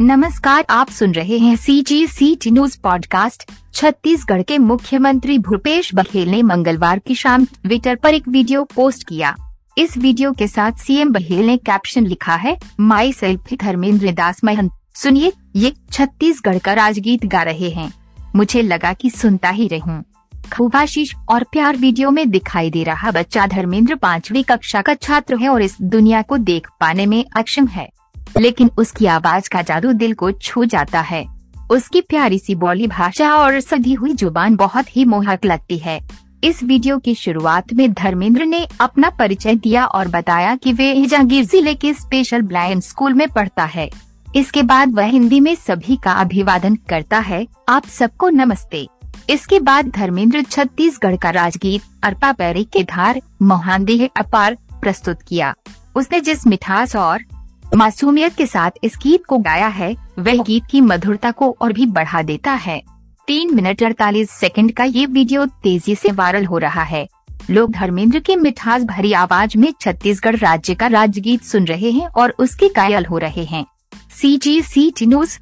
नमस्कार, आप सुन रहे हैं C G C T news podcast Chhattisgarh के मुख्यमंत्री भूपेश बघेल ने मंगलवार की शाम ट्विटर पर एक वीडियो पोस्ट किया। इस वीडियो के साथ सीएम बघेल ने कैप्शन लिखा है माई सेल्फी धर्मेंद्र दास महंत, सुनिए, ये छत्तीसगढ़ का राजगीत गा रहे हैं। मुझे लगा कि सुनता ही रहूँ। खूब आशीष और प्यार वीडियो में दिखाई दे रहा बच्चा धर्मेंद्र पांचवी कक्षा का छात्र है और इस दुनिया को देख पाने में अक्षम है। लेकिन उसकी आवाज़ का जादू दिल को छू जाता है। उसकी प्यारी सी बोली भाषा और सधी हुई ज़ुबान बहुत ही मोहक लगती है। इस वीडियो की शुरुआत में धर्मेंद्र ने अपना परिचय दिया और बताया कि वे जहांगीर ज़िले के स्पेशल ब्लाइंड स्कूल में पढ़ता है। इसके बाद वह हिंदी में सभी का अभिवादन करता है। आप सबको नमस्ते। इसके बाद धर्मेंद्र छत्तीसगढ़ का राजगीत अरपा पैरी के धार, मोहानदेह अपार प्रस्तुत किया। उसने जिस मिठास और मासूमियत के साथ इस गीत को गाया है, वह गीत की मधुरता को और भी बढ़ा देता है। तीन मिनट अड़तालीस सेकंड का ये वीडियो तेज़ी से वायरल हो रहा है। लोग धर्मेंद्र की मिठास भरी आवाज़ में छत्तीसगढ़ राज्य का राजगीत सुन रहे हैं और उसके कायल हो रहे हैं। C G C T news